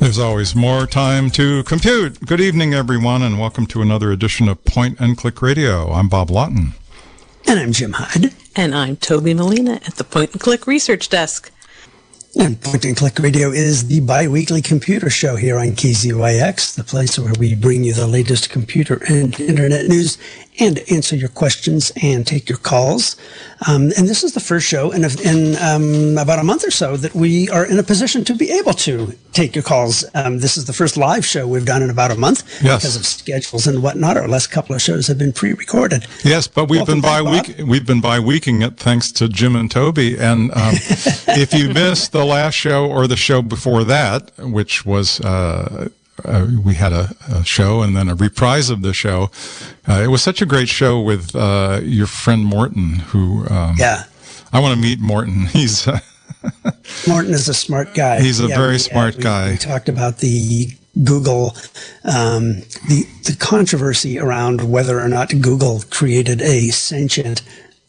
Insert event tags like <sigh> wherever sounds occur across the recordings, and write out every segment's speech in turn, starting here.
There's always more time to compute. Good evening, everyone, and welcome to another edition of Point and Click Radio. I'm Bob Lawton. And I'm Jim Hyde. And I'm Toby Molina at the Point and Click Research Desk. And Point and Click Radio is the bi-weekly computer show here on KZYX, the place where we bring you the latest computer and internet news and answer your questions and take your calls. Um, and this is the first show in, in um, about a month or so that we are in a position to be able to take your calls. Um, this is the first live show we've done in about a month Yes. because of schedules and whatnot. Our last couple of shows have been pre-recorded. Yes, but we've Welcome been by week we've been by weeking it thanks to Jim and Toby. And um, <laughs> if you missed the last show or the show before that, which was uh, uh, we had a, a show and then a reprise of the show. Uh, it was such a great show with uh, your friend Morton, who um, Yeah. I want to meet Morton. <laughs> He's uh, Morton is a smart guy. He's a very we, smart we- guy. We talked about the Google, um, the the controversy around whether or not Google created a sentient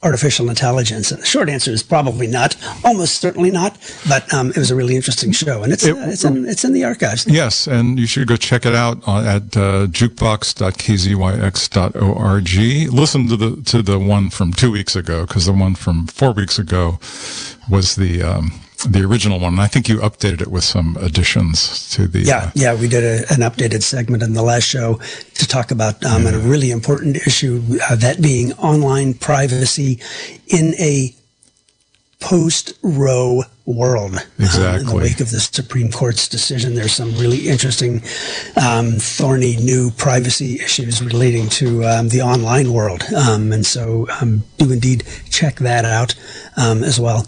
artificial intelligence. And the short answer is probably not. Almost certainly not. But um, it was a really interesting show, and it's It- uh, it's in it's in the archives. Yes, and you should go check it out on- at uh, jukebox.kzyx.org. Listen to the to the one from two weeks ago because the one from four weeks ago was the um, the original one. And I think you updated it with some additions to the. Yeah, uh, yeah, we did a, an updated segment in the last show to talk about um, a really important issue, uh, that being online privacy in a post Roe world. Uh, in the wake of the Supreme Court's decision, there's some really interesting, um, thorny new privacy issues relating to um, the online world. Um, and so um, do indeed check that out um, as well.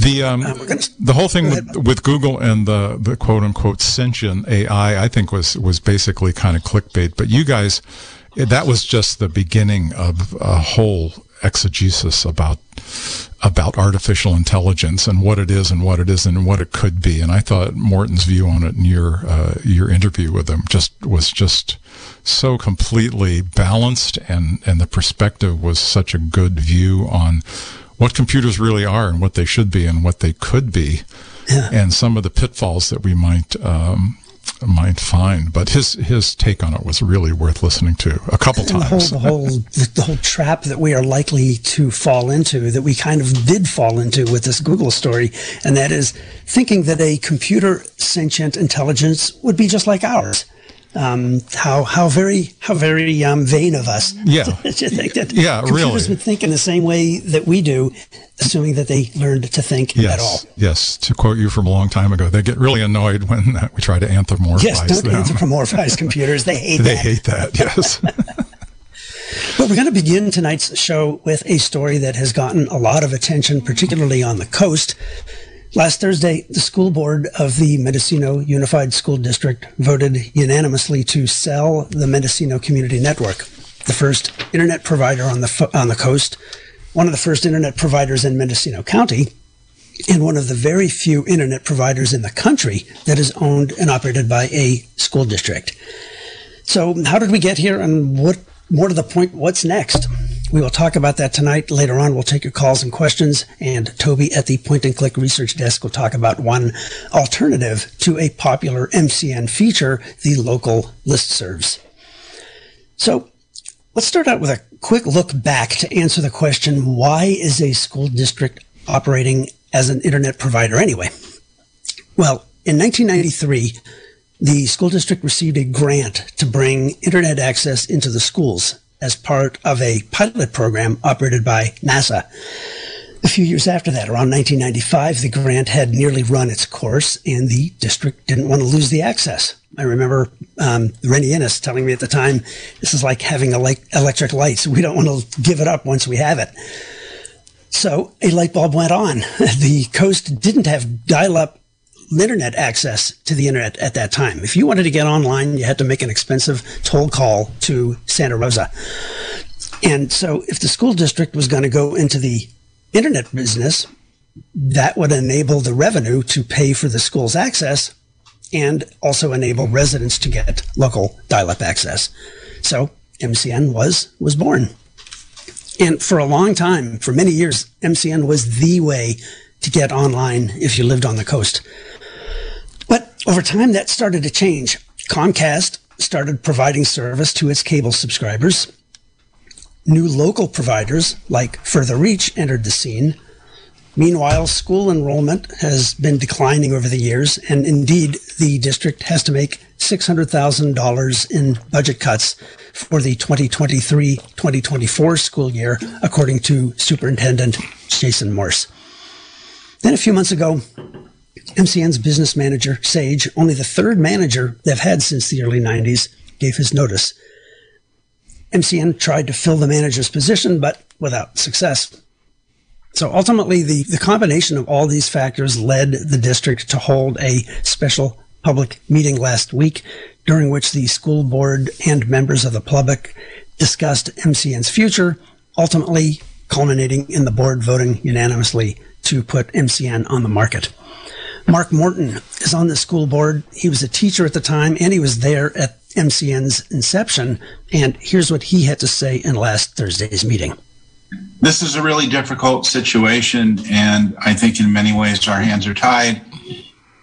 The um, we're gonna- the whole thing with, with Google and the the quote unquote sentient AI, I think was was basically kind of clickbait. But you guys, that was just the beginning of a whole exegesis about about artificial intelligence and what it is and what it isn't and what it could be. And I thought Morton's view on it in your uh, your interview with him just was just so completely balanced and and the perspective was such a good view on what computers really are and what they should be and what they could be Yeah. and some of the pitfalls that we might um, might find. But his his take on it was really worth listening to a couple And the whole, times. the whole, the whole trap that we are likely to fall into, that we kind of did fall into with this Google story, and that is thinking that a computer sentient intelligence would be just like ours. Um, how how very how very um, vain of us Yeah. <laughs> to think that Yeah, computers really. would think in the same way that we do, assuming that they learned to think at all. Yes, yes. To quote you from a long time ago, they get really annoyed when <laughs> we try to anthropomorphize Yes, don't them. anthropomorphize <laughs> computers. They hate They that. hate that. Yes. But we're going to begin tonight's show with a story that has gotten a lot of attention, particularly on the coast. Last Thursday, the school board of the Mendocino Unified School District voted unanimously to sell the Mendocino Community Network, the first internet provider on the on the coast, one of the first internet providers in Mendocino County, and one of the very few internet providers in the country that is owned and operated by a school district. So, how did we get here, and what more to the point? What's next? We will talk about that tonight. Later on, we'll take your calls and questions, and Toby at the Point and Click Research Desk will talk about one alternative to a popular MCN feature, the local listservs. So, let's start out with a quick look back to answer the question: Why is a school district operating as an internet provider anyway? Well, in 1993 the school district received a grant to bring internet access into the schools as part of a pilot program operated by NASA. A few years after that, around 1995, the grant had nearly run its course and the district didn't want to lose the access. I remember um, Rennie Innes telling me at the time, this is like having a like electric lights. We don't want to give it up once we have it. So a light bulb went on. <laughs> The coast didn't have dial up internet access to the internet at that time. If you wanted to get online, you had to make an expensive toll call to Santa Rosa. And so if the school district was going to go into the internet business, that would enable the revenue to pay for the school's access and also enable residents to get local dial-up access. So MCN was was born. And for a long time, for many years, MCN was the way to get online if you lived on the coast. Over time, that started to change. Comcast started providing service to its cable subscribers. New local providers like Further Reach entered the scene. Meanwhile, school enrollment has been declining over the years, and indeed, the district has to make $600,000 in budget cuts for the 2023 2024 school year, according to Superintendent Jason Morse. Then a few months ago, MCN's business manager, Sage, only the third manager they've had since the early 90s, gave his notice. MCN tried to fill the manager's position, but without success. So ultimately, the, the combination of all these factors led the district to hold a special public meeting last week, during which the school board and members of the public discussed MCN's future, ultimately culminating in the board voting unanimously to put MCN on the market. Mark Morton is on the school board. He was a teacher at the time and he was there at MCN's inception. And here's what he had to say in last Thursday's meeting. This is a really difficult situation, and I think in many ways our hands are tied.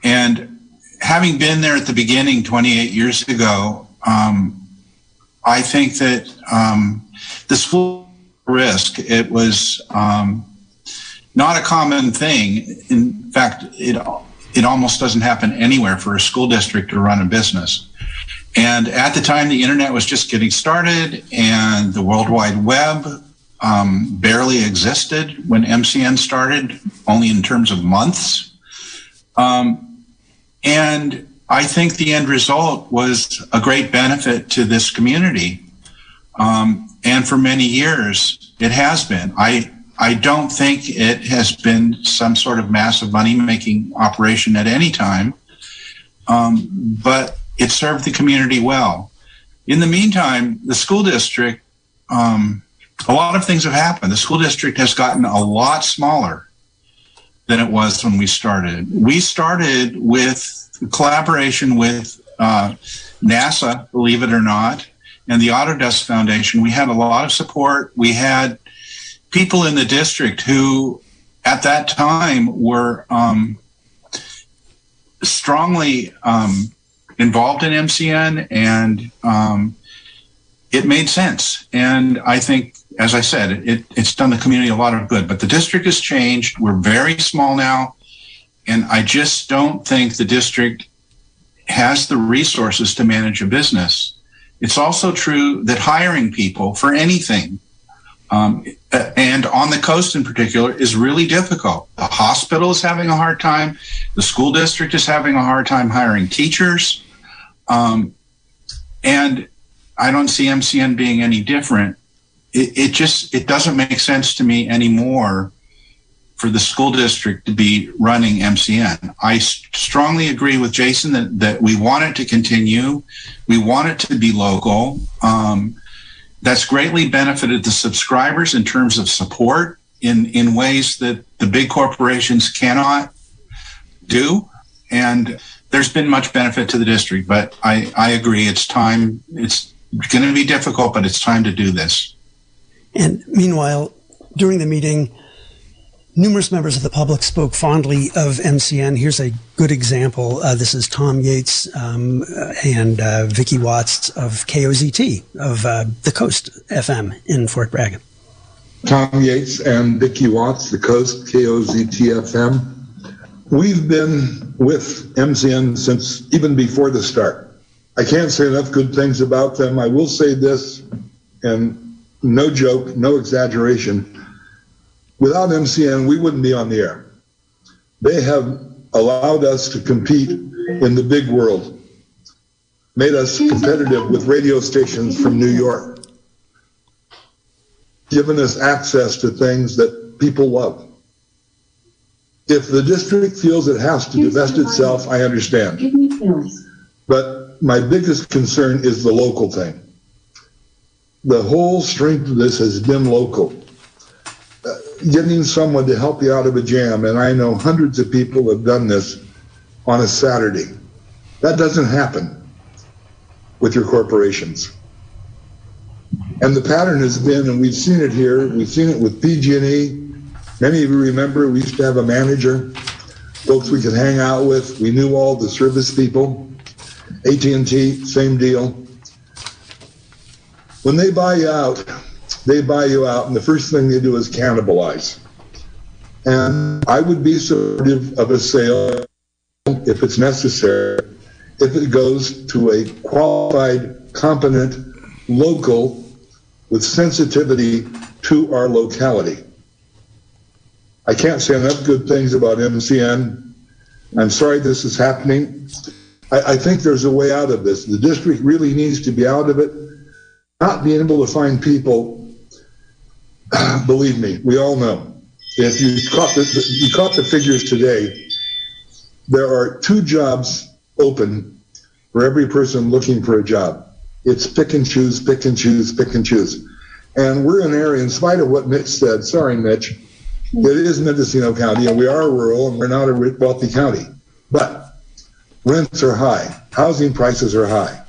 And having been there at the beginning 28 years ago, um, I think that um, school risk, it was um, not a common thing. In fact, it it almost doesn't happen anywhere for a school district to run a business. And at the time, the internet was just getting started, and the World Wide Web um, barely existed when MCN started, only in terms of months. Um, and I think the end result was a great benefit to this community. Um, and for many years, it has been. I I don't think it has been some sort of massive money making operation at any time, um, but it served the community well. In the meantime, the school district, um, a lot of things have happened. The school district has gotten a lot smaller than it was when we started. We started with collaboration with uh, NASA, believe it or not, and the Autodesk Foundation. We had a lot of support. We had people in the district who, at that time, were um, strongly um, involved in MCN, and um, it made sense. And I think, as I said, it, it's done the community a lot of good. But the district has changed. We're very small now, and I just don't think the district has the resources to manage a business. It's also true that hiring people for anything um, and on the coast in particular is really difficult. The hospital is having a hard time. The school district is having a hard time hiring teachers. Um, and I don't see MCN being any different. It, it, just it doesn't make sense to me anymore for the school district to be running MCN. I strongly agree with Jason that, that we want it to continue. We want it to be local. Um, that's greatly benefited the subscribers in terms of support in, in ways that the big corporations cannot do. And there's been much benefit to the district, but I, I agree it's time, it's going to be difficult, but it's time to do this. And meanwhile, during the meeting, Numerous members of the public spoke fondly of MCN. Here's a good example. Uh, this is Tom Yates um, and uh, Vicki Watts of KOZT of uh, the Coast FM in Fort Bragg. Tom Yates and Vicky Watts, the Coast KOZT FM. We've been with MCN since even before the start. I can't say enough good things about them. I will say this, and no joke, no exaggeration Without MCN, we wouldn't be on the air. They have allowed us to compete in the big world, made us competitive with radio stations from New York, given us access to things that people love. If the district feels it has to divest itself, I understand. But my biggest concern is the local thing. The whole strength of this has been local getting someone to help you out of a jam, and I know hundreds of people have done this on a Saturday. That doesn't happen with your corporations. And the pattern has been, and we've seen it here, we've seen it with PG&E. Many of you remember we used to have a manager, folks we could hang out with. We knew all the service people. AT&T, same deal. When they buy you out, they buy you out, and the first thing they do is cannibalize. And I would be supportive of a sale if it's necessary, if it goes to a qualified, competent, local with sensitivity to our locality. I can't say enough good things about MCN. I'm sorry this is happening. I, I think there's a way out of this. The district really needs to be out of it. Not being able to find people, <clears throat> believe me, we all know. If you caught the, you caught the figures today, there are two jobs open for every person looking for a job. It's pick and choose, pick and choose, pick and choose. And we're in an area, in spite of what Mitch said, sorry, Mitch, it is Mendocino County, and we are rural, and we're not a wealthy county. But rents are high, housing prices are high,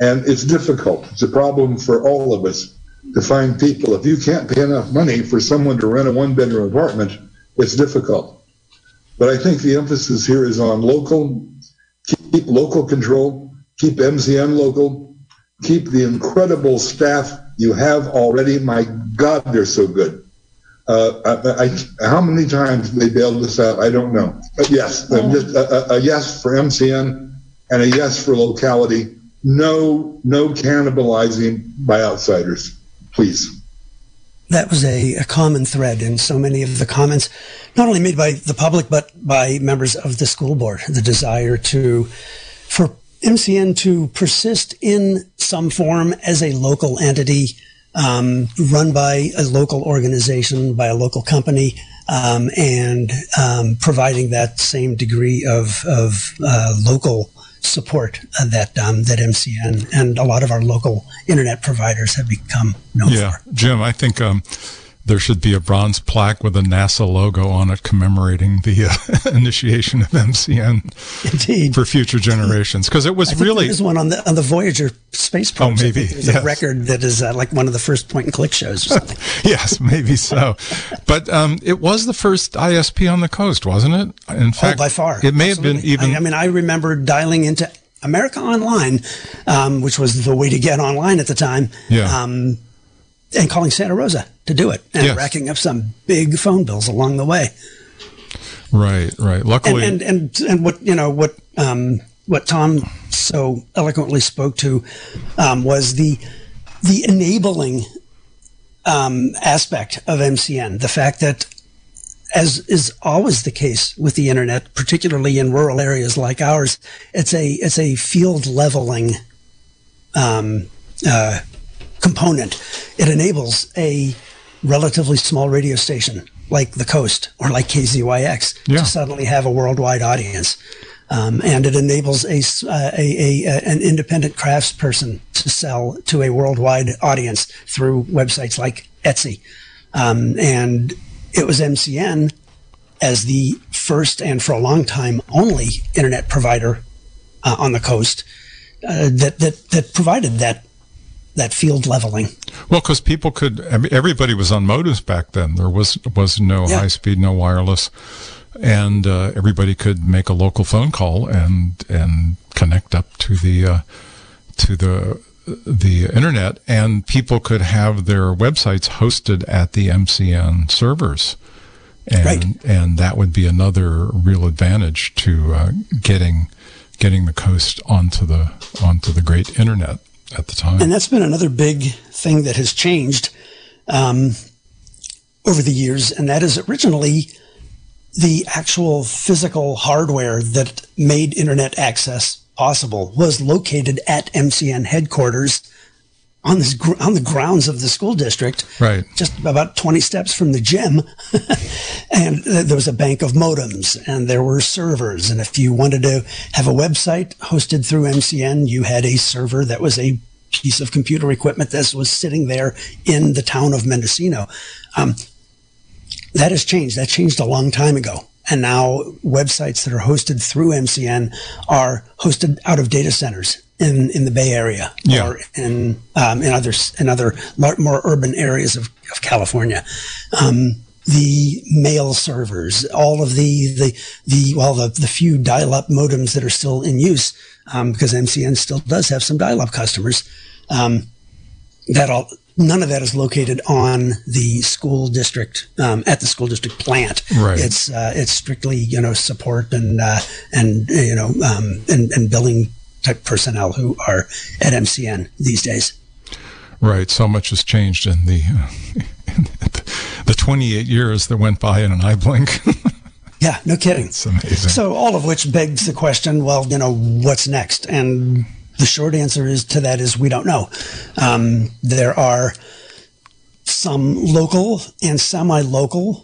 and it's difficult. It's a problem for all of us to find people. If you can't pay enough money for someone to rent a one bedroom apartment, it's difficult. But I think the emphasis here is on local, keep local control, keep MCN local, keep the incredible staff you have already. My God, they're so good. Uh, I, I, how many times they bailed us out, I don't know. But yes, oh. just a, a, yes for MCN and a yes for locality. No, no cannibalizing by outsiders, please. That was a, a common thread in so many of the comments, not only made by the public, but by members of the school board. The desire to, for MCN to persist in some form as a local entity um, run by a local organization, by a local company, um, and um, providing that same degree of, of uh, local support uh, that um, that MCN and a lot of our local internet providers have become known yeah. for. Jim, I think um, there should be a bronze plaque with a NASA logo on it commemorating the uh, <laughs> initiation of MCN Indeed. for future generations. Because it was really there's one on the on the Voyager space probe. Oh, maybe there's yes. a record that is uh, like one of the first point and click shows or something. <laughs> yes, maybe so. but um, it was the first ISP on the coast, wasn't it? In fact, oh, by far, it may Absolutely. have been even. I, I, mean, I remember dialing into America Online, um, which was the way to get online at the time. Yeah. Um, and calling Santa Rosa to do it and Yes. racking up some big phone bills along the way. Right, right. Luckily, And, and, and, and what, you know, what, um, what Tom so eloquently spoke to, um, was the, the enabling, um, aspect of MCN. The fact that as is always the case with the internet, particularly in rural areas like ours, it's a, it's a field leveling, um, uh, component. It enables a relatively small radio station like the Coast or like KZYX Yeah. to suddenly have a worldwide audience. Um, and it enables a, uh, a, a, a- an independent craftsperson to sell to a worldwide audience through websites like Etsy. Um, and it was MCN as the first and for a long time only internet provider uh, on the coast uh, that, that that provided that that field leveling. well, because people could, I mean, everybody was on modems back then. There was was no Yeah. high speed, no wireless, and uh, everybody could make a local phone call and and connect up to the uh, to the the internet, and people could have their websites hosted at the MCN servers. And, Right. and that would be another real advantage to uh, getting getting the coast onto the onto the great internet at the time. And that's been another big thing that has changed um, over the years, and that is originally the actual physical hardware that made internet access possible was located at MCN headquarters on this gr- on the grounds of the school district, Right. Just about twenty steps from the gym, <laughs> and uh, there was a bank of modems, and there were servers. And if you wanted to have a website hosted through MCN, you had a server that was a piece of computer equipment that was sitting there in the town of Mendocino. Um, that has changed. That changed a long time ago. And now websites that are hosted through MCN are hosted out of data centers in, in the Bay Area Yeah. or in um, in other in other more urban areas of, of California. Um, the mail servers, all of the the the well the the few dial-up modems that are still in use, um, because MCN still does have some dial-up customers. Um, that all none of that is located on the school district um, at the school district plant. Right. It's uh, it's strictly you know support and uh, and you know um, and and billing type personnel who are at MCN these days. Right. So much has changed in the in <laughs> the 28 years that went by in an eye blink. <laughs> Yeah, no kidding. it's amazing. So all of which begs the question, well, you know, what's next? And the short answer is to that is we don't know. Um, there are some local and semi-local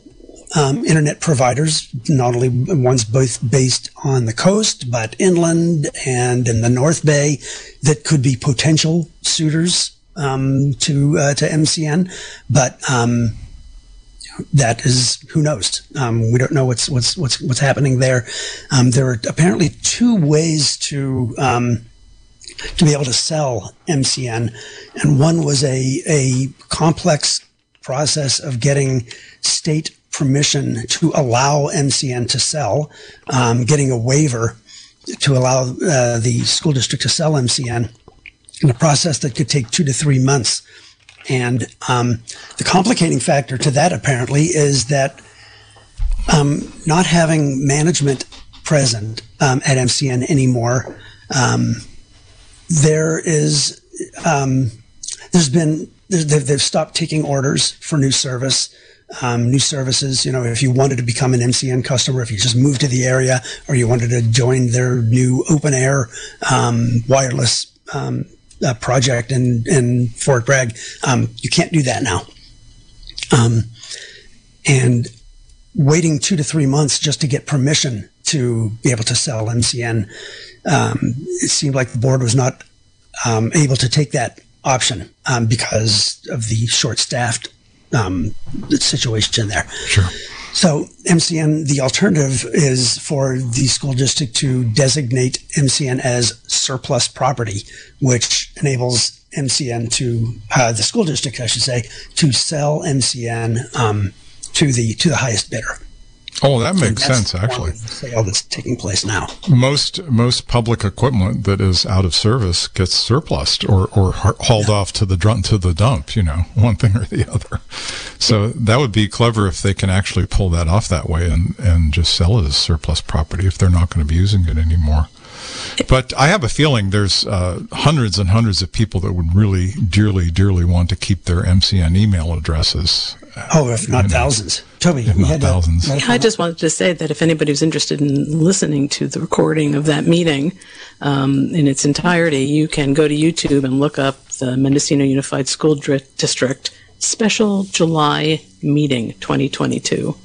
um, internet providers, not only ones both based on the coast, but inland and in the North Bay, that could be potential suitors um, to uh, to MCN. But um, that is who knows. Um, we don't know what's what's what's what's happening there. Um, there are apparently two ways to um, to be able to sell MCN, and one was a a complex process of getting state permission to allow MCN to sell, um, getting a waiver to allow uh, the school district to sell MCN, in a process that could take two to three months. And um, the complicating factor to that apparently is that um, not having management present um, at MCN anymore, um, there is um, there's been they've, they've stopped taking orders for new service. Um, new services, you know, if you wanted to become an MCN customer, if you just moved to the area or you wanted to join their new open air um, wireless um, uh, project in, in Fort Bragg, um, you can't do that now. Um, and waiting two to three months just to get permission to be able to sell MCN, um, it seemed like the board was not able to take that option because of the short-staffed um, situation there. Sure. So MCN, the alternative is for the school district to designate MCN as surplus property, which enables MCN to uh, the school district, I should say, to sell MCN um, to the to the highest bidder. Oh, that makes sense. Actually, sale that's taking place now. most most public equipment that is out of service gets surplused or or ha- hauled off to the drum to the dump. You know, <laughs> one thing or the other. So that would be clever if they can actually pull that off that way and and just sell it as surplus property if they're not going to be using it anymore. But I have a feeling there's uh, hundreds and hundreds of people that would really dearly, dearly want to keep their MCN email addresses. Oh, if not thousands. Toby, If not had to- thousands. I just wanted to say that if anybody was interested in listening to the recording of that meeting um, in its entirety, you can go to YouTube and look up the Mendocino Unified School Dri- District Special July Meeting 2022,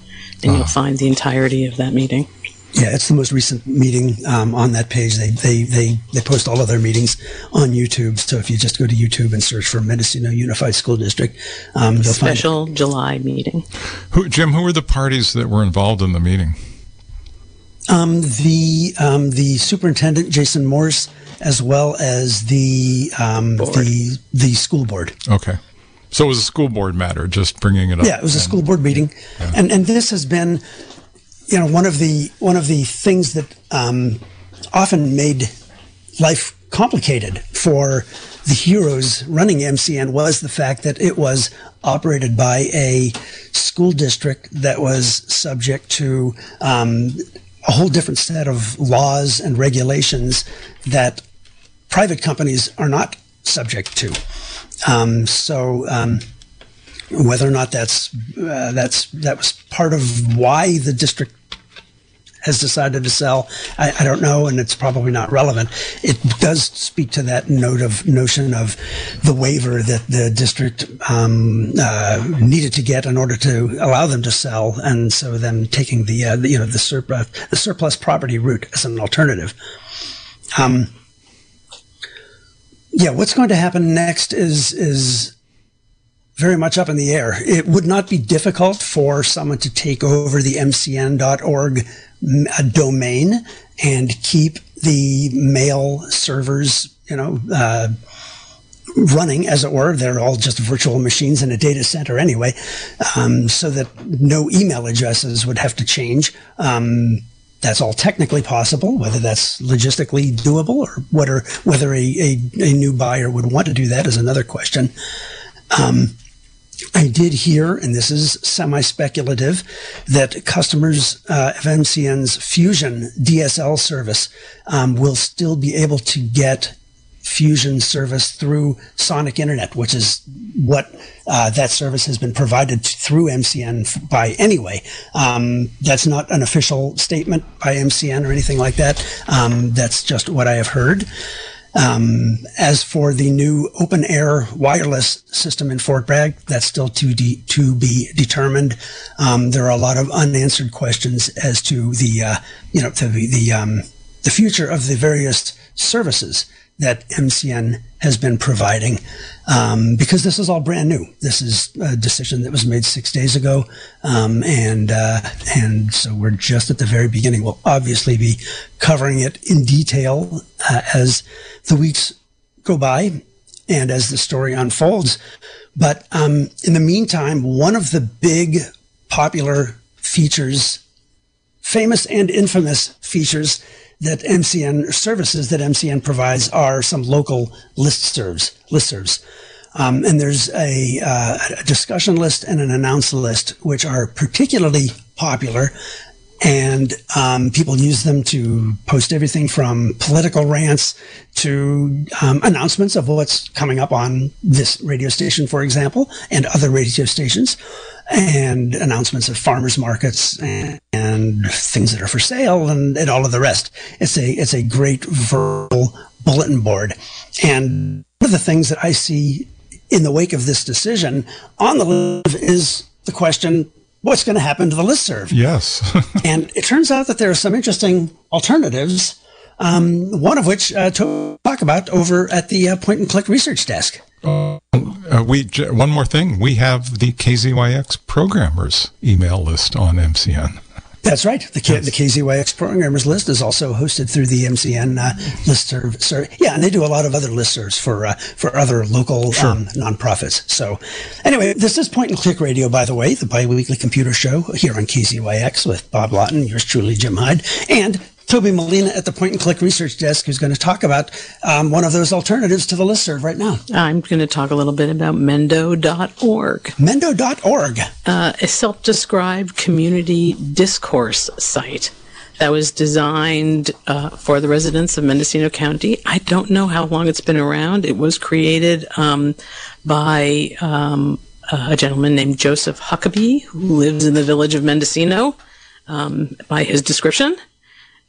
and you'll find the entirety of that meeting. Yeah, it's the most recent meeting um, on that page. They, they they they post all of their meetings on YouTube. So if you just go to YouTube and search for Mendocino Unified School District, um, you'll find. Special July Meeting. Who, Jim, who were the parties that were involved in the meeting? Um, the um, the superintendent Jason Morse, as well as the um, the the school board. Okay. So it was a school board matter, just bringing it up. Yeah, it was a school board meeting, and and this has been, you know, one of the one of the things that um, often made life complicated for the heroes running MCN was the fact that it was operated by a school district that was subject to um, a whole different set of laws and regulations that private companies are not subject to. Um, so um, whether or not that's uh, that's that was part of why the district has decided to sell, I, I don't know, and it's probably not relevant. It does speak to that note of notion of the waiver that the district um, uh, needed to get in order to allow them to sell, and so them taking the, uh, the you know the surplus the surplus property route as an alternative. Um, yeah, what's going to happen next is is very much up in the air. It would not be difficult for someone to take over the mcn.org uh, domain and keep the mail servers you know, uh, running, as it were. They're all just virtual machines in a data center anyway, um, so that no email addresses would have to change. Um, that's all technically possible. Whether that's logistically doable or whether whether a, a, a new buyer would want to do that is another question. Um, I did hear, and this is semi speculative, that customers uh, of MCN's Fusion DSL service um, will still be able to get Fusion service through Sonic Internet, which is what uh, that service has been provided through MCN by anyway. Um, that's not an official statement by MCN or anything like that. Um, that's just what I have heard. Um, as for the new open air wireless system in Fort Bragg, that's still to, de- to be determined. Um, there are a lot of unanswered questions as to the, uh, you know, the, the, um, the future of the various services that MCN has been providing um, because this is all brand new. This is a decision that was made six days ago, um, and uh, and so we're just at the very beginning. We'll obviously be covering it in detail uh, as the weeks go by and as the story unfolds. But um, in the meantime, one of the big popular features, famous and infamous features that MCN services that MCN provides are some local listservs, listservs. Um, and there's a, uh, a discussion list and an announce list, which are particularly popular. And um, people use them to post everything from political rants to um, announcements of what's coming up on this radio station, for example, and other radio stations and announcements of farmers markets and, and things that are for sale and, and, all of the rest. It's a it's a great verbal bulletin board. And one of the things that I see in the wake of this decision on the list is the question what's going to happen to the listserv? Yes. <laughs> and it turns out that there are some interesting alternatives, um, one of which uh, to talk about over at the uh, point and click research desk. Uh, we one more thing. We have the KZYX programmers email list on MCN. That's right. The, K- yes. the KZYX programmers list is also hosted through the MCN uh, listserv. Ser- yeah, and they do a lot of other listservs for uh, for other local sure. um, nonprofits. So, anyway, this is Point and Click Radio, by the way, the biweekly computer show here on KZYX with Bob Lawton, yours truly, Jim Hyde, and Toby Molina at the Point and Click Research Desk, who's going to talk about um, one of those alternatives to the listserv right now. I'm going to talk a little bit about Mendo.org. Mendo.org. Uh, a self described community discourse site that was designed uh, for the residents of Mendocino County. I don't know how long it's been around. It was created um, by um, a gentleman named Joseph Huckabee, who lives in the village of Mendocino, um, by his description.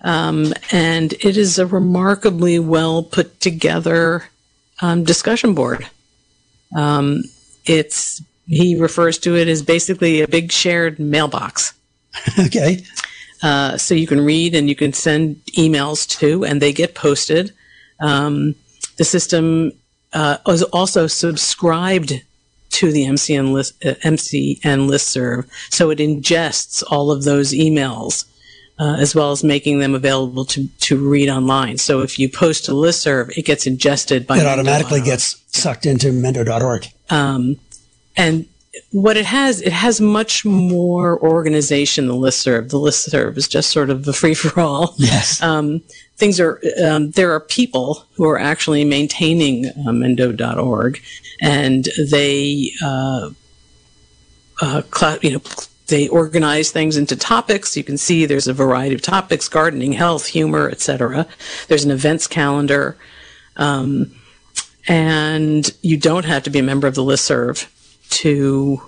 Um, and it is a remarkably well put together um, discussion board. Um, it's he refers to it as basically a big shared mailbox. <laughs> okay. Uh, so you can read and you can send emails to, and they get posted. Um, the system uh, is also subscribed to the MCN list, uh, MCN listserv, so it ingests all of those emails uh, as well as making them available to, to read online. So if you post a listserv, it gets ingested by it automatically gets sucked into Mendo.org. Um, and what it has, it has much more organization than listserv. The listserv is just sort of a free for all. Yes. Um, things are um, there are people who are actually maintaining uh, Mendo.org, and they. Uh, uh, cl- you know, they organize things into topics. You can see there's a variety of topics: gardening, health, humor, etc. There's an events calendar, um, and you don't have to be a member of the listserv to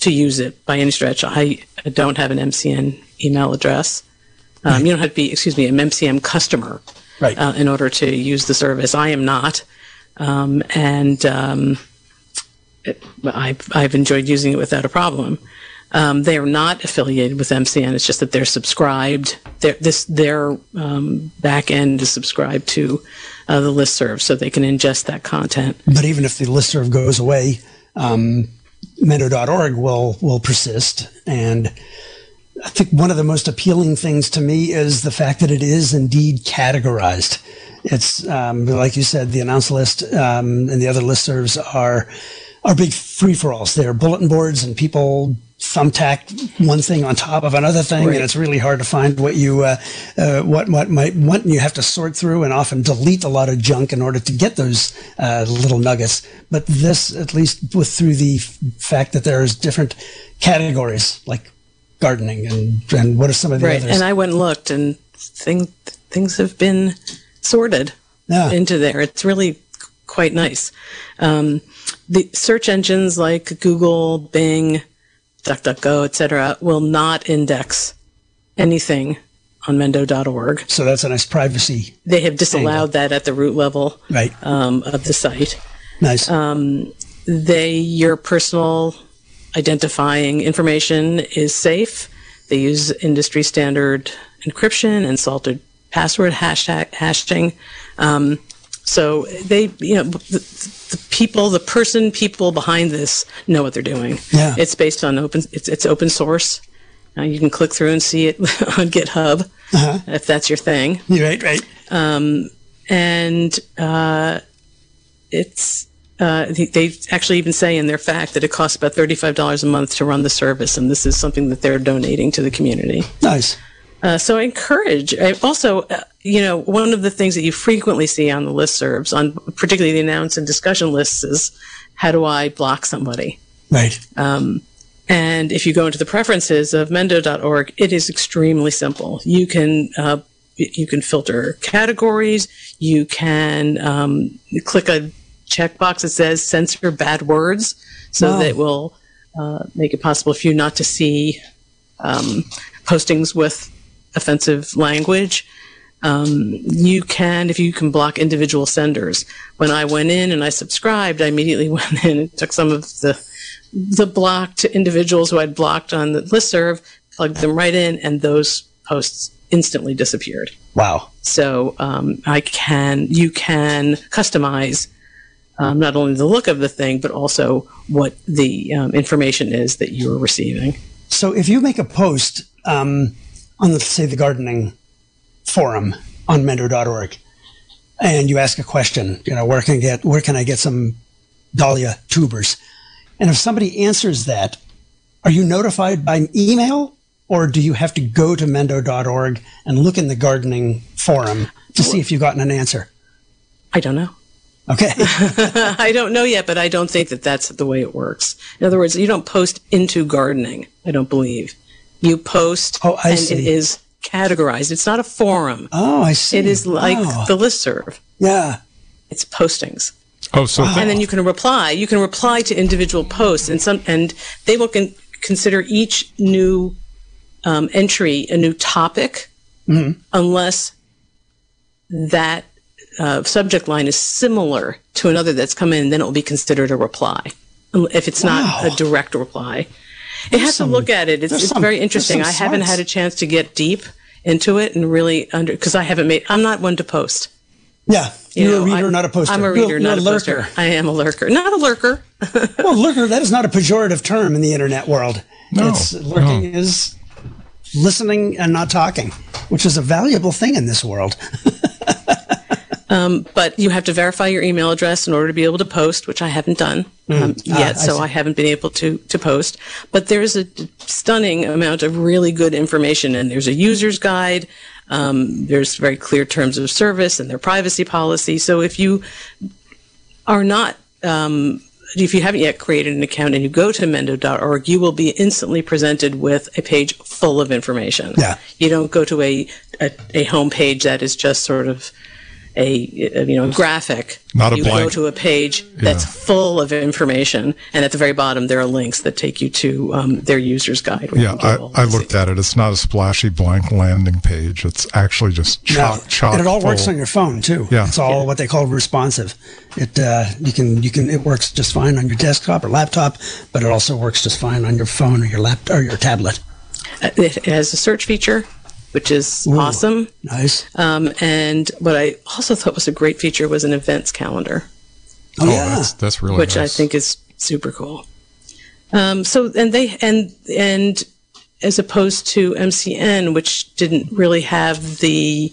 to use it by any stretch. I, don't have an MCN email address. Um, right. You don't have to be, excuse me, an MCN customer right. uh, in order to use the service. I am not, um, and um, it, I've I've enjoyed using it without a problem. Um, they are not affiliated with MCN. It's just that they're subscribed. They're, this their um, back end is subscribed to uh, the listserv, so they can ingest that content. But even if the listserv goes away, um, Mendo.org will will persist, and I think one of the most appealing things to me is the fact that it is indeed categorized. It's um, like you said, the announce list um, and the other listservs are are big free for alls. They're bulletin boards, and people thumbtack one thing on top of another thing, Right. and it's really hard to find what you uh, uh, what what might want. You have to sort through and often delete a lot of junk in order to get those uh, little nuggets. But this, at least with through the f- fact that there's different categories like gardening and and what are some of the Right. others? And I went and looked, and thing, things have been sorted Yeah. into there. It's really quite nice. Um, the search engines like Google, Bing, DuckDuckGo, etc., will not index anything on Mendo.org. so that's a nice privacy, They have disallowed that at the root level right? um, of the site. Nice. they your personal identifying information is safe. They use industry standard encryption and salted password hashtag hashing. Um, so they, you know, the, the people, the person, people behind this know what they're doing. Yeah. It's based on open. It's it's open source. Uh, you can click through and see it <laughs> on GitHub if that's your thing right, right. and uh, it's uh, they, they actually even say in their fact that it costs about thirty-five dollars a month to run the service, and this is something that they're donating to the community. Nice. Uh, so I encourage. I also, uh, you know, one of the things that you frequently see on the listservs, on particularly the announce and discussion lists, is how do I block somebody? Right. And if you go into the preferences of Mendo.org, it is extremely simple. You can uh, you can filter categories. You can um, click a checkbox that says censor bad words, so Wow. that it will uh, make it possible for you not to see um, postings with offensive language. Um, you can, if you can block individual senders. When I went in and I subscribed, I immediately <laughs> went in and took some of the the blocked individuals who I'd blocked on the listserv, plugged them right in, and those posts instantly disappeared. Wow. So um, I can, you can customize um, not only the look of the thing, but also what the um, information is that you are receiving. So if you make a post um, on the say the gardening forum on Mendo.org, and you ask a question, you know, where can I get where can I get some dahlia tubers? And if somebody answers that, are you notified by email, or do you have to go to Mendo.org and look in the gardening forum to see if you've gotten an answer? I don't know. Okay. <laughs> I don't know yet, but I don't think that that's the way it works. In other words, you don't post into gardening. I don't believe you post, Oh, I and see. it is categorized. It's not a forum. oh, I see. It is like Oh, the listserv. yeah. It's postings. Oh, so and then you can reply. You can reply to individual posts, and some, and they will con- consider each new um, entry a new topic, unless that uh, subject line is similar to another that's come in. Then it will be considered a reply, Um, if it's not Wow. a direct reply. It has some- to look at it. It's, it's some- very interesting. I haven't had a chance to get deep into it and really under because I haven't made. I'm not one to post. Yeah. You You're know, a reader, I'm- not a poster. I'm a You're- reader, you're not a lurker. poster. I am a lurker, not a lurker. <laughs> Well, lurker, that is not a pejorative term in the internet world. No, it's lurking is listening and not talking, which is a valuable thing in this world. <laughs> but you have to verify your email address in order to be able to post, which I haven't done um, Ah, yet, I so see. I haven't been able to to post. But there's a stunning amount of really good information, and there's a user's guide. Um, there's very clear terms of service and their privacy policy. So if you are not um, if you haven't yet created an account and you go to mendo.org, you will be instantly presented with a page full of information. Yeah. You don't go to a, a, a home page that is just sort of a, you know, graphic. Not a you go to a page that's full of information, and at the very bottom there are links that take you to um, their user's guide. Yeah, I, I looked at it. It's not a splashy blank landing page. It's actually just chock, No, chock and it all works on your phone too. Yeah. it's all what they call responsive. It uh, you can you can it works just fine on your desktop or laptop, but it also works just fine on your phone or your laptop or your tablet. Uh, It it has a search feature, which is awesome. Nice. Um, and what I also thought was a great feature was an events calendar. Oh, Oh, yeah. that's that's really which I think is super cool. Um, so and they and and as opposed to MCN, which didn't really have the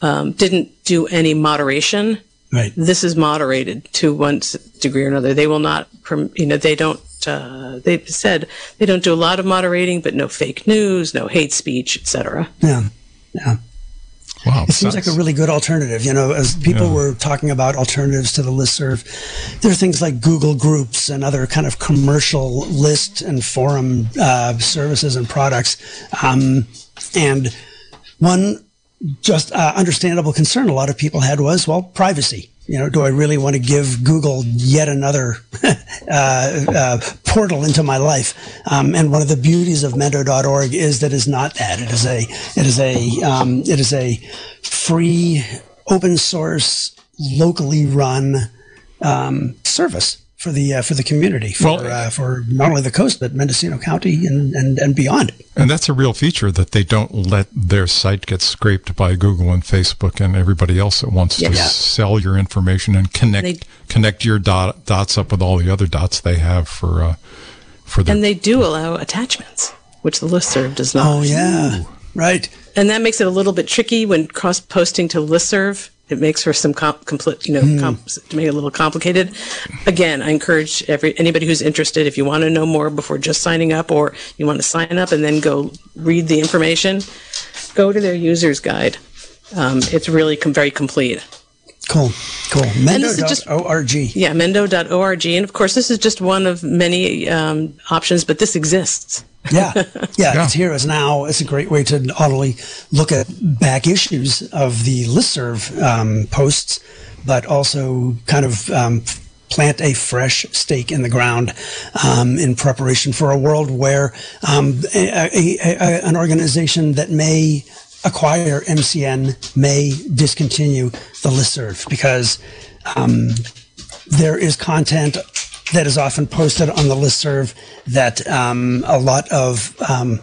um, didn't do any moderation. Right. This is moderated to one degree or another. They will not, you know, they don't. Uh, they said they don't do a lot of moderating, but no fake news, no hate speech, etc. Yeah. Yeah. Wow. It seems like a really good alternative. You know, as people were talking about alternatives to the listserv, there are things like Google Groups and other kind of commercial list and forum uh, services and products. Um, and one just uh, understandable concern a lot of people had was, well, privacy. You know, do I really want to give Google yet another <laughs> uh, uh, portal into my life? Um, and one of the beauties of Mendo.org is that it's not that. It is a it is a um, it is a free, open source, locally run um, service for the uh, for the community for Well- uh, for not only the coast but Mendocino County and, and, and beyond. And that's a real feature that they don't let their site get scraped by Google and Facebook and everybody else that wants to Yeah. sell your information and connect They- connect your dot, dots up with all the other dots they have for uh, for their And they do allow attachments, which the listserv does not. Oh yeah, right. and that makes it a little bit tricky when cross posting to listserv. It makes for some com- complete, you know, com- to make it a little complicated. Again, I encourage every anybody who's interested, if you want to know more before just signing up, or you want to sign up and then go read the information, go to their user's guide. Um, it's really com- very complete. Cool, cool. this is just- Mendo.org. Yeah, mendo.org, and of course, this is just one of many um, options, but this exists. Yeah. yeah, <laughs> Yeah. It's here as now. It's a great way to not only look at back issues of the listserv um, posts, but also kind of um, plant a fresh stake in the ground um, in preparation for a world where um, a, a, a, an organization that may acquire MCN may discontinue the listserv because um, there is content that is often posted on the listserv that um, a lot of um,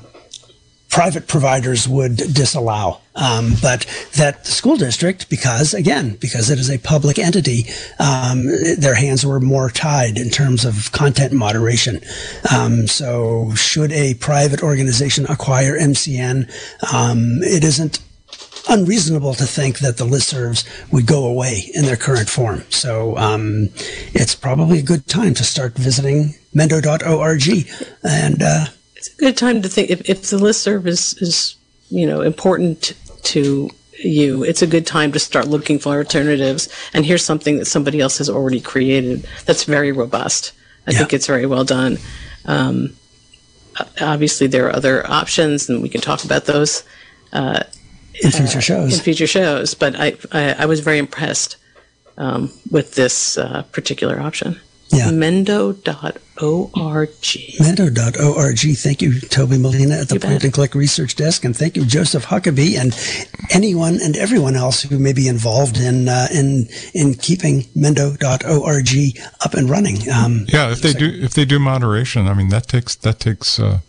private providers would disallow. Um, but that the school district, because again, because it is a public entity, um, their hands were more tied in terms of content moderation. Um, so, should a private organization acquire MCN, um, it isn't unreasonable to think that the listservs would go away in their current form. So um, it's probably a good time to start visiting mendo.org. And uh, it's a good time to think if, if the listserv is, is you know important to you it's a good time to start looking for alternatives and here's something that somebody else has already created that's very robust i think it's very well done um, obviously there are other options and we can talk about those in future in shows. future shows but i, I, I was very impressed um, with this uh, particular option Yeah. mendo.org Mendo.org. Thank you, Toby Molina at the You bet. Point and Click Research Desk, and thank you, Joseph Huckabee, and anyone and everyone else who may be involved in uh, in in keeping Mendo.org up and running. Um, yeah. If they do if they do moderation, I mean that takes that takes uh,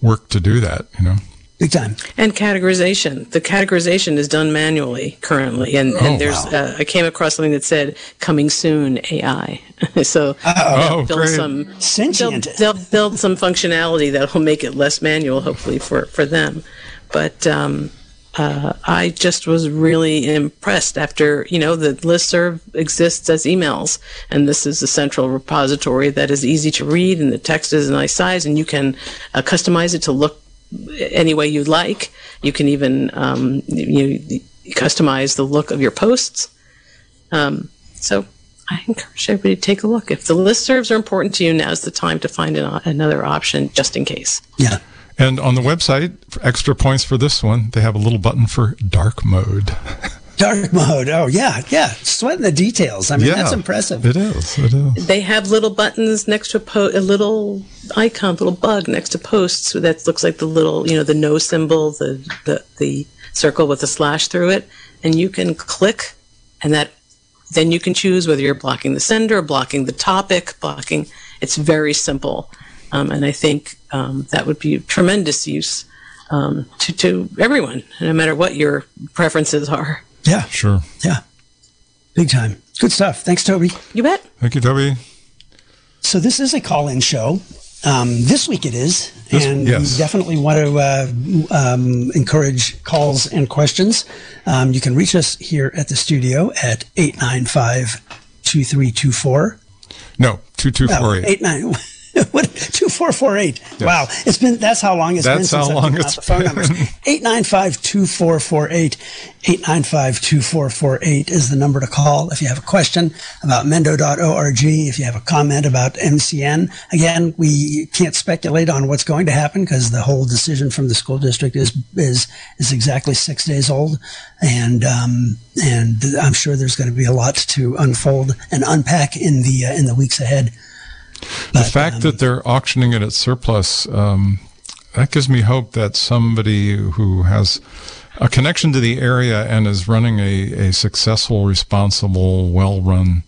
work to do that. You know. Big time. And categorization. The categorization is done manually currently, and, and Oh, there's wow. uh, I came across something that said "coming soon AI." <laughs> so Oh, build great. some they'll, Sentient. they'll build some functionality that will make it less manual, hopefully for for them. But um, uh, I just was really impressed after you know the listserv exists as emails, and this is a central repository that is easy to read, and the text is a nice size, and you can uh, customize it to look any way you'd like. You can even um, you, you customize the look of your posts. Um, so I encourage everybody to take a look. If the listservs are important to you, now's the time to find an, another option just in case. Yeah. And on the website, for extra points for this one, they have a little button for dark mode. <laughs> Dark mode. Oh, yeah. Yeah. Sweating the details. I mean, yeah, that's impressive. It is. It is. They have little buttons next to a, po- a little icon, little bug next to posts that looks like the little, you know, the no symbol, the, the, the circle with a slash through it. And you can click and that then you can choose whether you're blocking the sender, blocking the topic, blocking. It's very simple. Um, and I think um, that would be tremendous use um, to, to everyone, no matter what your preferences are. Yeah. Sure. Yeah. Big time. Good stuff. Thanks, Toby. You bet. Thank you, Toby. So this is a call-in show, Um, this week it is, This- and yes. we definitely want to uh, um, encourage calls and questions. Um, you can reach us here at the studio at 895 2324. No, two two No, four eight. eight nine. <laughs> What two four four eight? Wow, it's been that's how long it's been That's since how long it's the phone been. numbers. <laughs> Eight nine five two four four eight. Eight nine five two four four eight is the number to call if you have a question about Mendo.org. If you have a comment about MCN, again, we can't speculate on what's going to happen because the whole decision from the school district is is is exactly six days old, and um, and I'm sure there's going to be a lot to unfold and unpack in the uh, in the weeks ahead. The fact um, that they're auctioning it at surplus, um, that gives me hope that somebody who has a connection to the area and is running a, a successful, responsible, well run,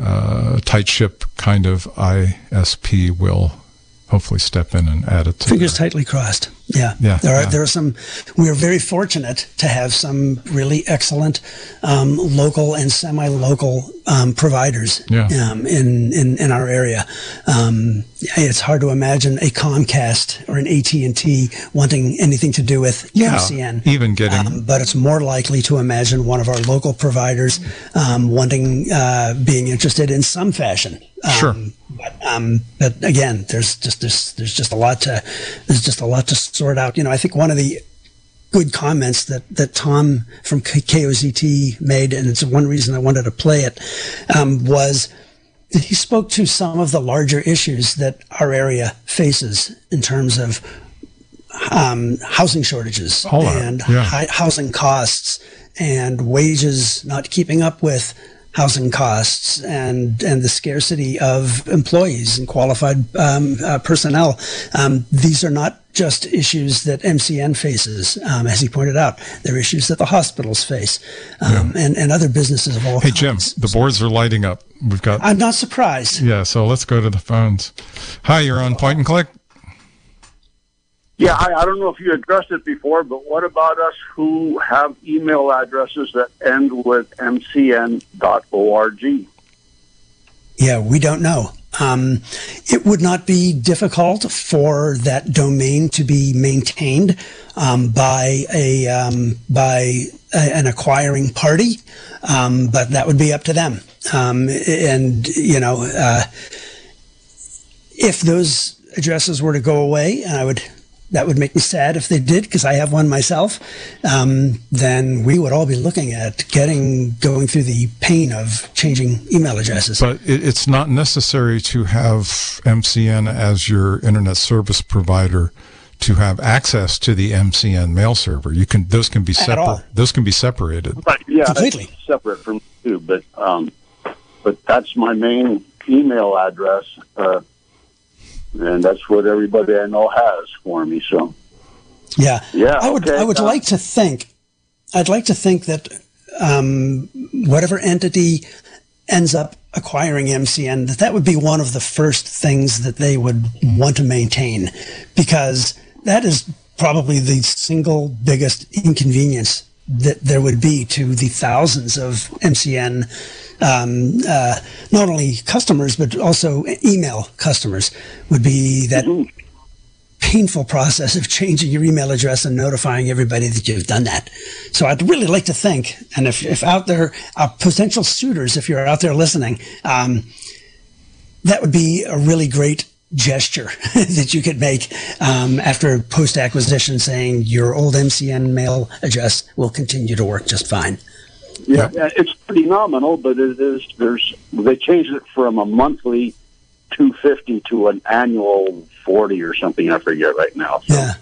uh, tight ship kind of ISP will hopefully step in and add it to Fingers tightly crossed. Yeah. Yeah, There are yeah. there are some. We are very fortunate to have some really excellent um, local and semi-local um, providers Yeah. um, in, in in our area. Um, it's hard to imagine a Comcast or an AT and T wanting anything to do with Yeah, MCN. even getting Um, but it's more likely to imagine one of our local providers um, wanting, uh, being interested in some fashion. Um, Sure. But, um, but again, there's just there's there's just a lot to there's just a lot to sort out. You know, I think one of the good comments that that Tom from KOZT made, and it's one reason I wanted to play it, um, was that he spoke to some of the larger issues that our area faces in terms of um, housing shortages and yeah. housing costs and wages not keeping up with housing costs and and the scarcity of employees and qualified um, uh, personnel. Um, these are not just issues that MCN faces, um, as he pointed out. They're issues that the hospitals face um, and and other businesses of all Hey, Jim, kinds. the boards are lighting up. We've got, I'm not surprised. yeah, so let's go to the phones. Hi, you're on Point and Click. Yeah, I, I don't know if you addressed it before, but what about us who have email addresses that end with mcn.org? Yeah, we don't know. Um, it would not be difficult for that domain to be maintained um, by a um, by a, an acquiring party, um, but that would be up to them. Um, and you know, uh, if those addresses were to go away, and I would. That would make me sad if they did, because I have one myself. Um, then we would all be looking at getting going through the pain of changing email addresses. But it, it's not necessary to have MCN as your internet service provider to have access to the MCN mail server. You can those can be separate. Those can be separated. But yeah, Completely. separate from too. But um, but that's my main email address, uh, and that's what everybody I know has for me. So Yeah. Yeah, I would okay, I would uh, like to think I'd like to think that um, whatever entity ends up acquiring MCN that that would be one of the first things that they would want to maintain because that is probably the single biggest inconvenience that there would be to the thousands of MCN um, uh, not only customers but also email customers would be that painful process of changing your email address and notifying everybody that you've done that. So I'd really like to think, and if, if out there are potential suitors, if you're out there listening, um, that would be a really great gesture <laughs> that you could make um, after post acquisition saying your old MCN mail address will continue to work just fine. Yeah, yeah, it's pretty nominal, but it is. There's they changed it from a monthly two fifty to an annual forty or something. I forget right now. So, Yeah.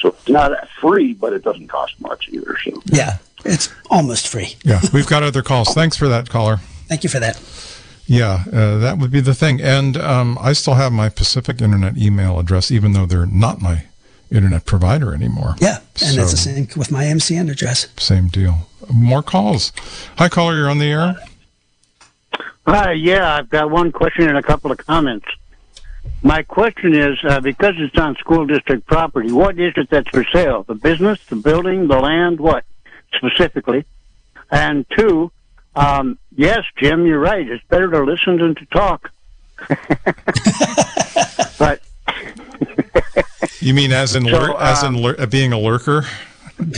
so it's not free, but it doesn't cost much either. So Yeah. It's almost free. Yeah, we've got other calls. Thanks for that, caller. Thank you for that. Yeah, uh, that would be the thing. And um, I still have my Pacific Internet email address, even though they're not my internet provider anymore. Yeah. And that's the same with my MCN address. Same deal. More calls. Hi, caller. You're on the air. Hi, yeah, I've got one question and a couple of comments. My question is, uh, because it's on school district property, what is it that's for sale? The business, the building, the land, what specifically? And two, um, yes, Jim, you're right. It's better to listen than to talk. <laughs> <laughs> You mean as in So, lur- as in lur- uh, being a lurker?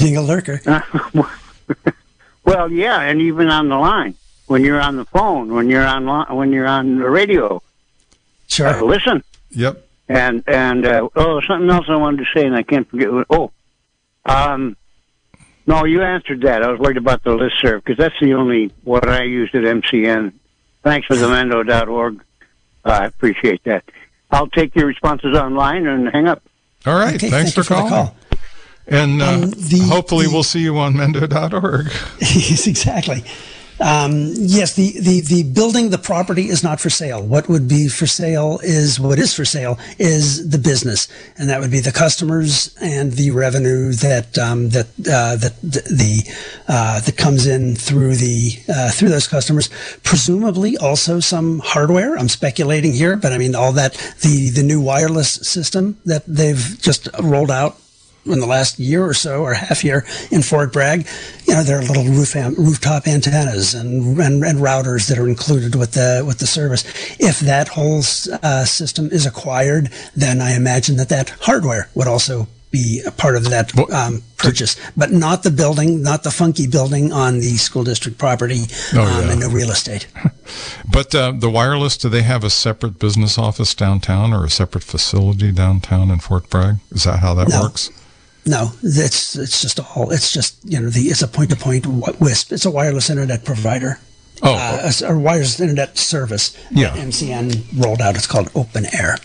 Being a lurker. <laughs> well, yeah, and even on the line when you're on the phone, when you're on li- when you're on the radio, uh, Sure. listen. Yep. And and uh, oh, something else I wanted to say, and I can't forget. What, oh, um, no, you answered that. I was worried about the listserv because that's the only what I used at MCN. Thanks for the Mendo.org. Uh, I appreciate that. I'll take your responses online and hang up. All right. Okay, Thanks thank for you for the calling. call. And uh, Um, the- hopefully the- we'll see you on mendo.org. <laughs> yes, exactly. Um, yes, the, the, the building, the property is not for sale. What would be for sale is what is for sale is the business, and that would be the customers and the revenue that um, that uh, that the uh, that comes in through the uh, through those customers. Presumably, also some hardware. I'm speculating here, but I mean all that the the new wireless system that they've just rolled out in the last year or so or half year in Fort Bragg, you know, there are little roof am- rooftop antennas and, and and routers that are included with the with the service. If that whole uh, system is acquired, then I imagine that that hardware would also be a part of that um, purchase, but not the building, not the funky building on the school district property Oh, um, yeah. and no real estate. <laughs> But uh, the wireless, do they have a separate business office downtown or a separate facility downtown in Fort Bragg? Is that how that No. works? No, it's it's just all it's just you know the it's a point to point WISP. It's a wireless internet provider. Oh, uh, a, a wireless internet service Yeah. that MCN rolled out. It's called Open Air.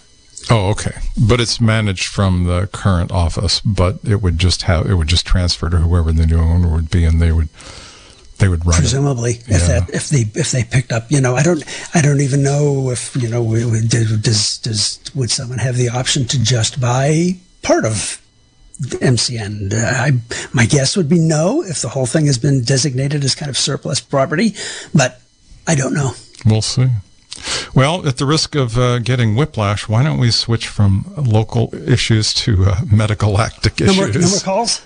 oh, okay. But it's managed from the current office, but it would just have it would just transfer to whoever the new owner would be, and they would they would run it. Presumably, Yeah. if that if they if they picked up, you know, I don't I don't even know if you know does does would someone have the option to just buy part of MCN? Uh, I, my guess would be no if the whole thing has been designated as kind of surplus property, but I don't know. We'll see. Well, at the risk of uh, getting whiplash, why don't we switch from local issues to uh, medicalactic No more, issues? no more calls.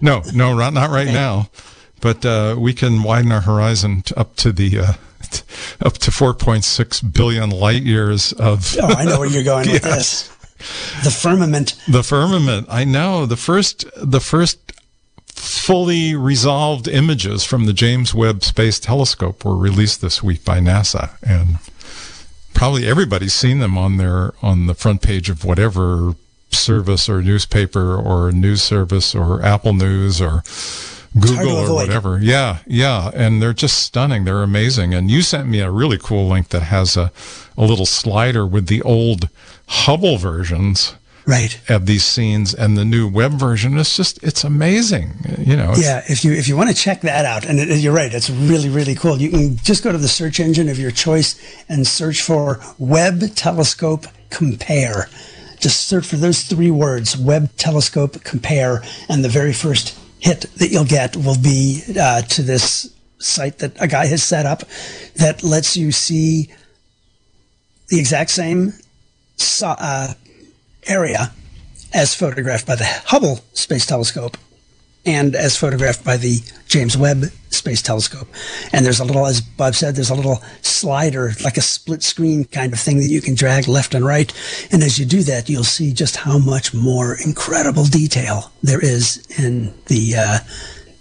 No, no, not, not right now. But uh, we can widen our horizon to up to the uh, t- <laughs> up to 4.6 billion light years of Oh, I know where you're going with <laughs> Yes. this. The firmament. the firmament. I know the first the first fully resolved images from the James Webb Space Telescope were released this week by NASA, and probably everybody's seen them on their on the front page of whatever service or newspaper or news service or Apple News or Google or whatever. Yeah, yeah, and they're just stunning. They're amazing. And you sent me a really cool link that has a a little slider with the old Hubble versions Right. of these scenes and the new Webb version it's just it's amazing you know Yeah, if you if you want to check that out, and it, you're right, it's really really cool. You can just go to the search engine of your choice and search for Webb Telescope Compare. Just search for those three words: Webb Telescope Compare, and the very first hit that you'll get will be uh, to this site that a guy has set up that lets you see the exact same uh, area as photographed by the Hubble Space Telescope and as photographed by the James Webb Space Telescope. And there's a little, as Bob said, there's a little slider, like a split screen kind of thing that you can drag left and right. And as you do that, you'll see just how much more incredible detail there is in the uh,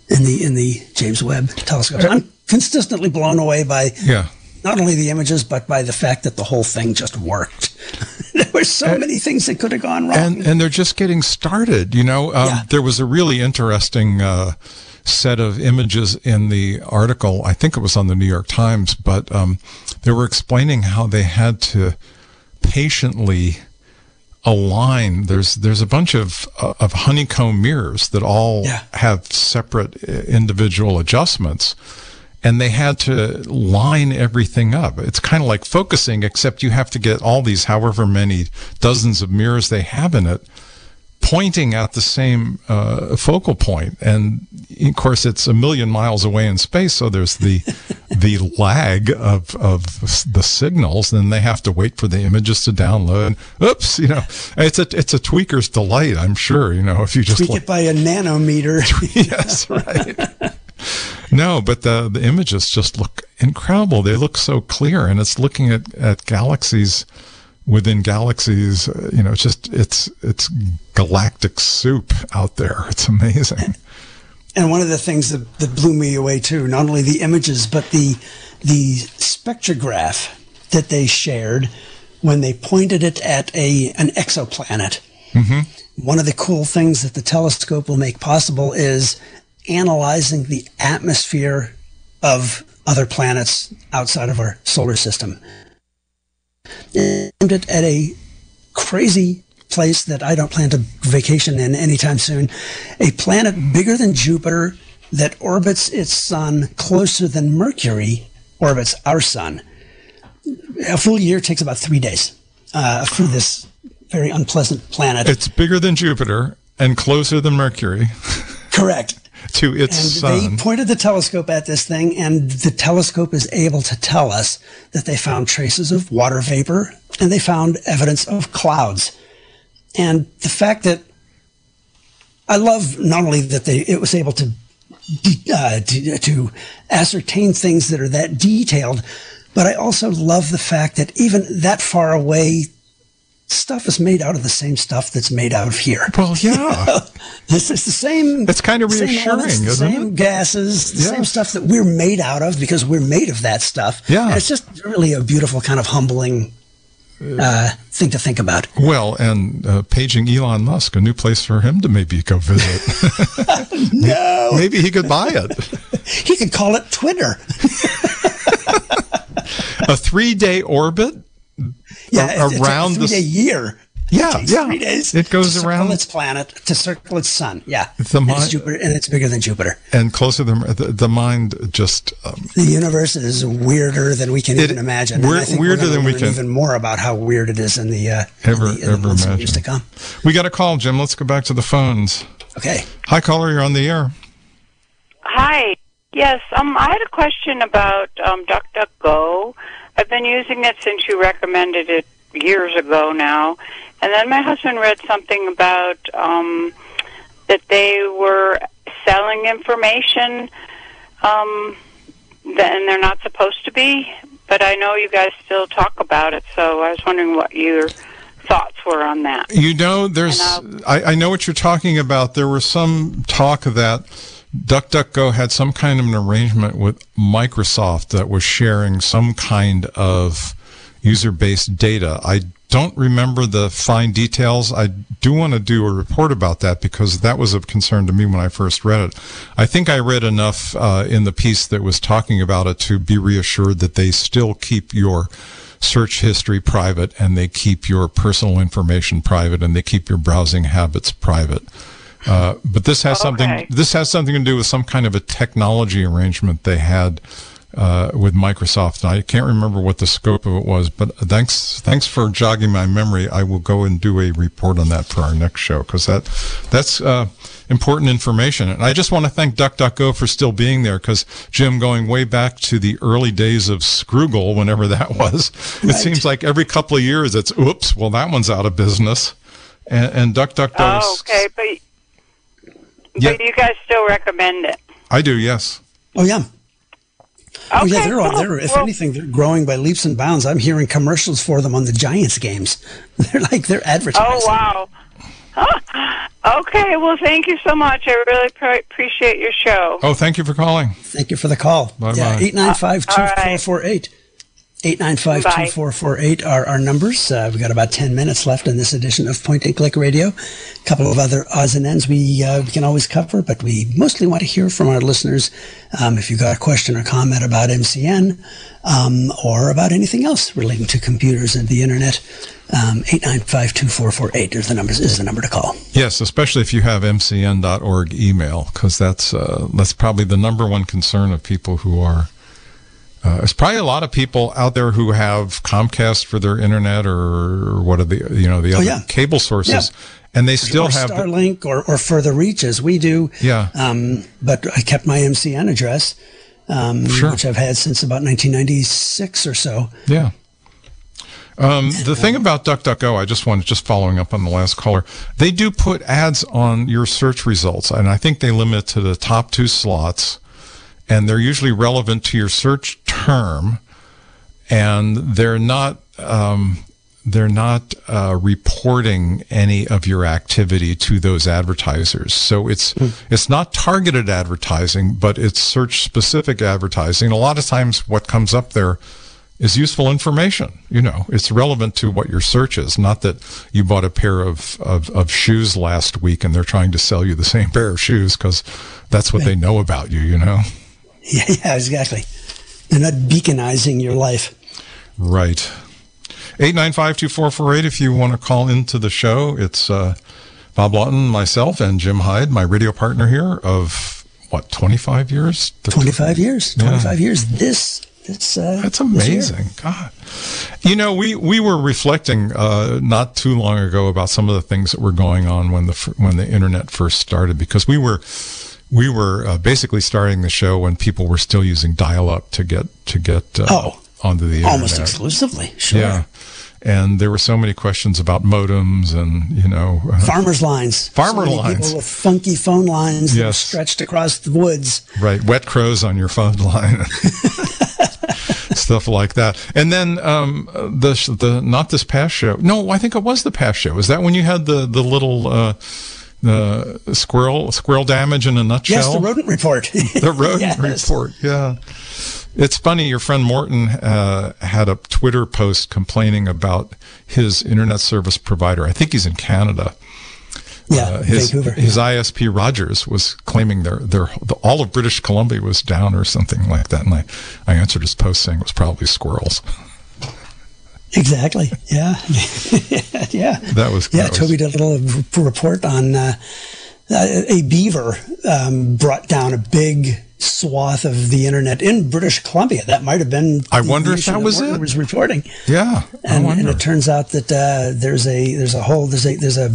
in the in the James Webb Telescope. I'm consistently blown away by yeah not only the images, but by the fact that the whole thing just worked. <laughs> there were so many things that could have gone wrong. and and they're just getting started you know um, Yeah. there was a really interesting uh, set of images in the article i think it was on the new york times but um, they were explaining how they had to patiently align there's there's a bunch of uh, of honeycomb mirrors that all Yeah. have separate uh, individual adjustments and they had to line everything up. It's kind of like focusing, except you have to get all these, however many dozens of mirrors they have in it, pointing at the same uh, focal point. And of course, it's a million miles away in space, so there's the <laughs> the lag of of the signals. Then they have to wait for the images to download. Oops, you know, it's a it's a tweaker's delight. I'm sure. You know, if you just Tweak like- it by a nanometer. <laughs> yes, right. <laughs> no, but the the images just look incredible. They look so clear, and it's looking at at galaxies within galaxies. uh, You know, it's just it's it's galactic soup out there. It's amazing. And one of the things that, that blew me away too, not only the images, but the the spectrograph that they shared when they pointed it at a an exoplanet. One of the cool things that the telescope will make possible is analyzing the atmosphere of other planets outside of our solar system. Aimed it at a crazy place that I don't plan to vacation in anytime soon. A planet bigger than Jupiter that orbits its sun closer than Mercury orbits our sun. A full year takes about three days uh, for this very unpleasant planet. It's bigger than Jupiter and closer than Mercury Correct. To its And sun. they pointed the telescope at this thing, and the telescope is able to tell us that they found traces of water vapor and they found evidence of clouds. And the fact that I love not only that they it was able to uh, to, to ascertain things that are that detailed, but I also love the fact that even that far away, stuff is made out of the same stuff that's made out of here. well, yeah. <laughs> This is the same. It's kind of same reassuring, elements, the isn't same it? gases, the same stuff that we're made out of because we're made of that stuff. Yeah. And it's just really a beautiful kind of humbling uh, thing to think about. Well, and uh, paging Elon Musk, a new place for him to maybe go visit. <laughs> No, <laughs> maybe he could buy it. he could call it Twitter. A three-day orbit Yeah, A- it's around a the- three-day year. Yeah, it yeah. Three days. It goes to around- its planet to circle its sun. Yeah, The And it's Jupiter, and it's bigger than Jupiter. and closer than the, the mind just um, The universe is weirder than we can It- even imagine. And weir- I think weirder we're gonna than we can- Even more about how weird it is in the uh, in Ever- the, in ever months years to come. we got a call jim let's go back to the phones Okay. hi caller you're on the air Hi. Yes, um, I had a question about um, DuckDuckGo. I've been using it since you recommended it years ago now, and then my husband read something about um, that they were selling information, um, that, and they're not supposed to be. But I know you guys still talk about it, so I was wondering what your thoughts were on that. You know, there's I, I know what you're talking about. There was some talk of that DuckDuckGo had some kind of an arrangement with Microsoft that was sharing some kind of user-based data. I don't remember the fine details. I do want to do a report about that because that was of concern to me when I first read it. I think I read enough uh, in the piece that was talking about it to be reassured that they still keep your search history private and they keep your personal information private and they keep your browsing habits private. Uh, but this has something. This has something to do with some kind of a technology arrangement they had uh, with Microsoft. And I can't remember what the scope of it was, but thanks thanks for jogging my memory. I will go and do a report on that for our next show because that that's uh, important information. And I just want to thank DuckDuckGo for still being there because Jim, going way back to the early days of Scroogle, whenever that <laughs> was, it seems like every couple of years it's oops, well that one's out of business. And, and DuckDuckGo. Oh, okay, but Yeah. but you guys still recommend it. I do, yes. Oh yeah. Oh yeah, they're, cool. they're if Well- anything, they're growing by leaps and bounds. I'm hearing commercials for them on the Giants games. <laughs> They're like they're oh, advertising. Oh wow. Huh. <laughs> Okay, well, thank you so much. I really pre- appreciate your show. Oh, thank you for calling. Thank you for the call. Bye-bye. Yeah, eight nine five uh, two all four right. four eight. 895-2448 are our numbers. Uh, we've got about 10 minutes left in this edition of Point and Click Radio. A couple of other odds and ends we, uh, we can always cover, but we mostly want to hear from our listeners. Um, if you've got a question or comment about MCN um, or about anything else relating to computers and the internet, um, 895-2448 is the, numbers, is the number to call. Yes, especially if you have mcn.org email, because that's uh, that's probably the number one concern of people who are. Uh, there's probably a lot of people out there who have Comcast for their internet or what are the you know the other Oh, yeah. cable sources, Yeah. and they still or have the- Starlink or, or further reach as we do. Yeah. Um, but I kept my MCN address, um, Sure. which I've had since about 1996 or so. Yeah. Um, the thing about DuckDuckGo, I just wanted, just following up on the last caller, they do put ads on your search results, and I think they limit it to the top two slots, and they're usually relevant to your search term, and they're not, um, they're not uh, reporting any of your activity to those advertisers. So it's it's not targeted advertising, but it's search specific advertising. A lot of times, what comes up there is useful information. You know, it's relevant to what your search is. Not that you bought a pair of of, of shoes last week and they're trying to sell you the same <laughs> pair of shoes because that's what they know about you. You know. Yeah, <laughs> yeah, exactly. They're not beaconizing your life. Right. 895-2448 if you want to call into the show. It's uh, Bob Lawton, myself, and Jim Heid, my radio partner here of, what, 25 years? 25 years. Yeah. 25 years. This, this, uh, That's amazing. God. You know, we, we were reflecting uh, not too long ago about some of the things that were going on when the when the internet first started because we were we were uh, basically starting the show when people were still using dial up to get to get uh, Oh, onto the internet. Almost exclusively. Sure. Yeah. And there were so many questions about modems and, you know, uh, Farmers lines. Farmer so lines. People with funky phone lines that were Yes. stretched across the woods. right, wet crows on your phone line. <laughs> Stuff like that, and then um, the the not this past show. No, I think it was the past show. Is that when you had the the little uh, the squirrel squirrel damage in a nutshell? Yes, the rodent report. <laughs> the rodent Yes. report. Yeah. It's funny. Your friend Morton uh, had a Twitter post complaining about his internet service provider. I think he's in Canada. Yeah, Uh, his Vancouver. his ISP Rogers was claiming their their the, all of British Columbia was down or something like that, and I, I answered his post saying it was probably squirrels. <laughs> Exactly. Yeah. <laughs> yeah. That was Yeah. Toby did a little report on uh, a beaver um, brought down a big swath of the internet in British Columbia. That might have been. I wonder if that was it. Was reporting. Yeah, and, and it turns out that uh, there's a there's a whole there's a there's a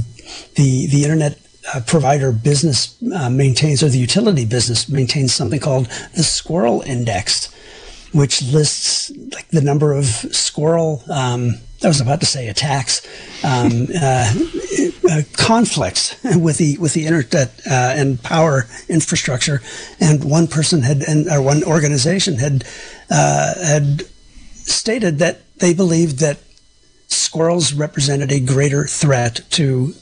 the the internet uh, provider business uh, maintains or the utility business maintains something called the Squirrel Index, which lists like the number of squirrel. Um, I was about to say attacks, um, <laughs> uh, uh, conflicts <laughs> with the with the internet uh, and power infrastructure, and one person had and or one organization had uh, had stated that they believed that squirrels represented a greater threat to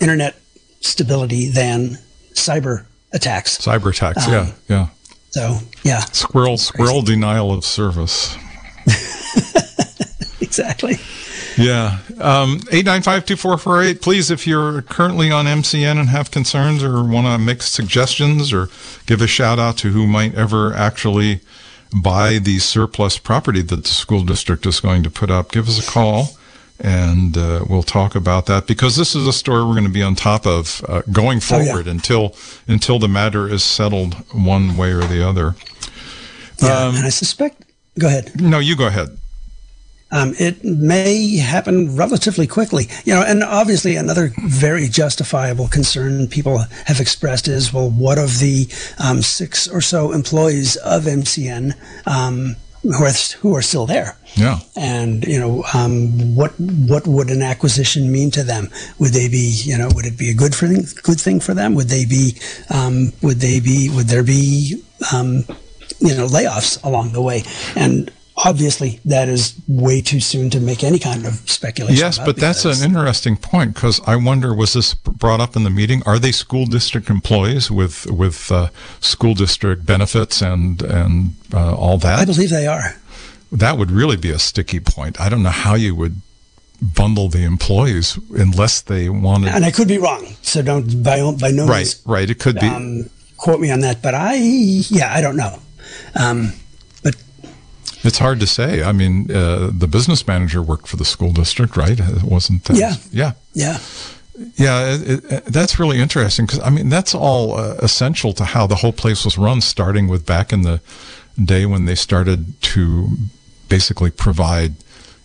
internet stability than cyber attacks. Cyber attacks. Um, yeah, yeah. So, yeah, Squirrel squirrel denial of service. <laughs> exactly. Yeah. Um, 895-2448. Please, if you're currently on MCN and have concerns or want to make suggestions or give a shout out to who might ever actually buy the surplus property that the school district is going to put up, give us a call and uh, we'll talk about that because this is a story we're going to be on top of uh, going Oh, yeah. forward until until the matter is settled one way or the other. Yeah, Um, and I suspect. Go ahead. No, you go ahead. Um, it may happen relatively quickly, you know, and obviously another very justifiable concern people have expressed is, well, what of the um, six or so employees of MCN um, who are who are still there? Yeah. and you know um, what what would an acquisition mean to them? Would they be you know would it be a good for good thing for them? Would they be um, would they be would there be um, you know layoffs along the way? And obviously that is way too soon to make any kind of speculation. Yes, but that's an interesting point because I wonder was this brought up in the meeting? Are they school district employees with with uh, school district benefits and and uh, all that? I believe they are. That would really be a sticky point. I don't know how you would bundle the employees unless they wanted. And I could be wrong, so don't by by no right, means right. It could be. um, quote me on that. But I yeah I don't know. Um, It's hard to say. I mean, uh, the business manager worked for the school district, right? It wasn't that? Yeah. Yeah. yeah. Yeah, it, it, that's really interesting because I mean that's all uh, essential to how the whole place was run, starting with back in the day when they started to basically provide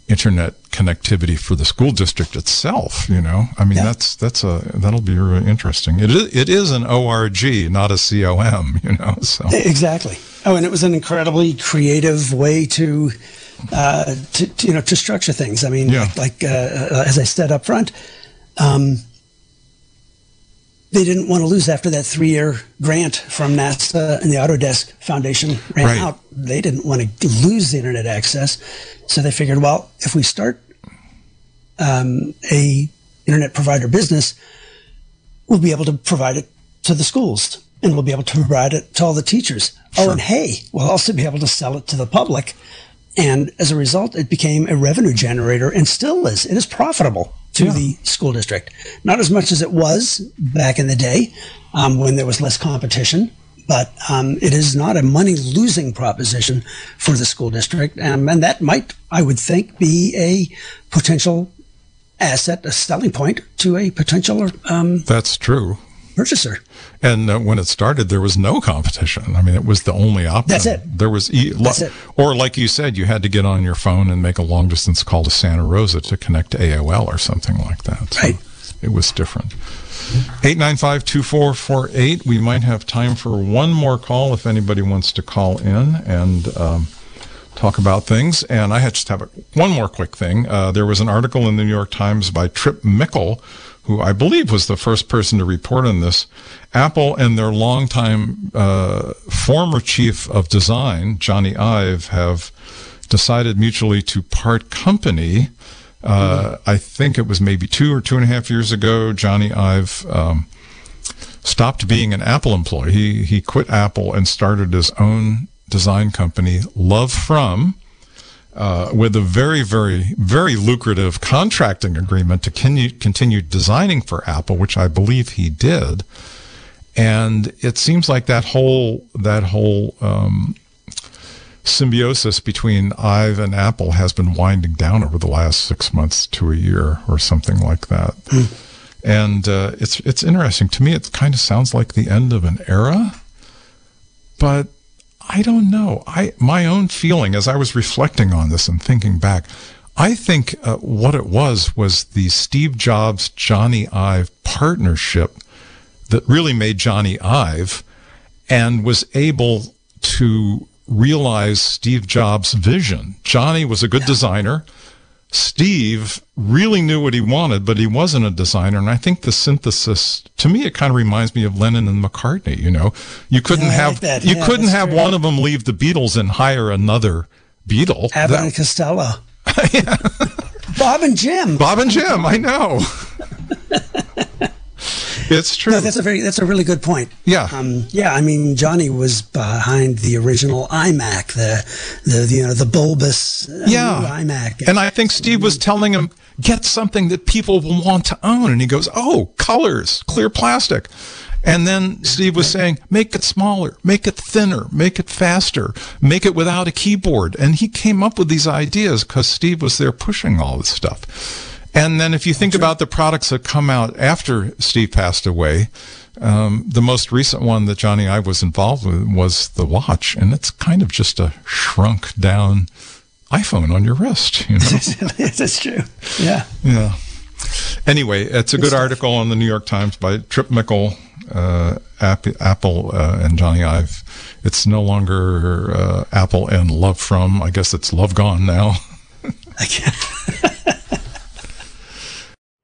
internet connectivity for the school district itself. You know, I mean Yeah. that's that's a that'll be really interesting. It is it is an org, not a com. <laughs> You know, so Exactly. Oh, and it was an incredibly creative way to, uh, to, to, you know, to structure things. I mean, Yeah. like, like uh, uh, as I said up front, um, they didn't want to lose after that three-year grant from NASA and the Autodesk Foundation ran Right. out. They didn't want to lose the internet access, so they figured, well, if we start um, a internet provider business will be able to provide it to the schools and we'll be able to provide it to all the teachers. Oh, and hey, we'll also be able to sell it to the public. And as a result, it became a revenue generator and still is. It is profitable to Yeah. the school district. Not as much as it was back in the day um, when there was less competition, but um, it is not a money losing proposition for the school district. Um, and that might, I would think, be a potential asset, a selling point to a potential um, That's true. purchaser. And uh, when it started, there was no competition. I mean, it was the only option. That's it. There was, e- That's it. or like you said, you had to get on your phone and make a long distance call to Santa Rosa to connect to AOL or something like that. So Right. It was different. 895-2448. We might have time for one more call if anybody wants to call in and um, talk about things. And I had just have a, one more quick thing. Uh, there was an article in the New York Times by Tripp Mickle, who I believe was the first person to report on this. Apple and their longtime uh, former chief of design, Jony Ive, have decided mutually to part company. Uh, I think it was maybe two or two and a half years ago. Jony Ive um, stopped being an Apple employee. He he quit Apple and started his own design company, LoveFrom, uh, with a very very very lucrative contracting agreement to continue continue designing for Apple, which I believe he did. And it seems like that whole that whole um, symbiosis between Ive and Apple has been winding down over the last six months to a year or something like that. And uh, it's it's interesting to me. It kind of sounds like the end of an era, but I don't know. I my own feeling as I was reflecting on this and thinking back, I think uh, what it was was the Steve Jobs Jony Ive partnership that really made Jony Ive and was able to realize Steve Jobs' vision. Jony was a good designer. Steve really knew what he wanted, but he wasn't a designer. And I think the synthesis, to me, it kind of reminds me of Lennon and McCartney. You know, you couldn't Yeah, have like you Yeah, couldn't have true. one of them leave the Beatles and hire another Beatle. Abbott That- and Costello. <laughs> yeah. Bob and Jim. Bob and Jim, I know. <laughs> it's true. No, that's a very that's a really good point. Yeah. Um, yeah, I mean Jony was behind the original iMac, the the you know the bulbous uh, Yeah. iMac. And I think Steve was telling him, get something that people will want to own. And he goes, oh, colors, clear plastic. And then Steve was saying, make it smaller, make it thinner, make it faster, make it without a keyboard. And he came up with these ideas because Steve was there pushing all this stuff. And then if you think about the products that come out after Steve passed away, um, the most recent one that Johnny I was involved with was the watch. And it's kind of just a shrunk down iPhone on your wrist. You know? <laughs> that's true. Yeah. yeah. Anyway, it's a good article on the New York Times by Tripp Mickle, uh, App- Apple, uh, and Jony Ive. It's no longer uh, Apple and LoveFrom. I guess it's Love Gone now. I can't. <laughs>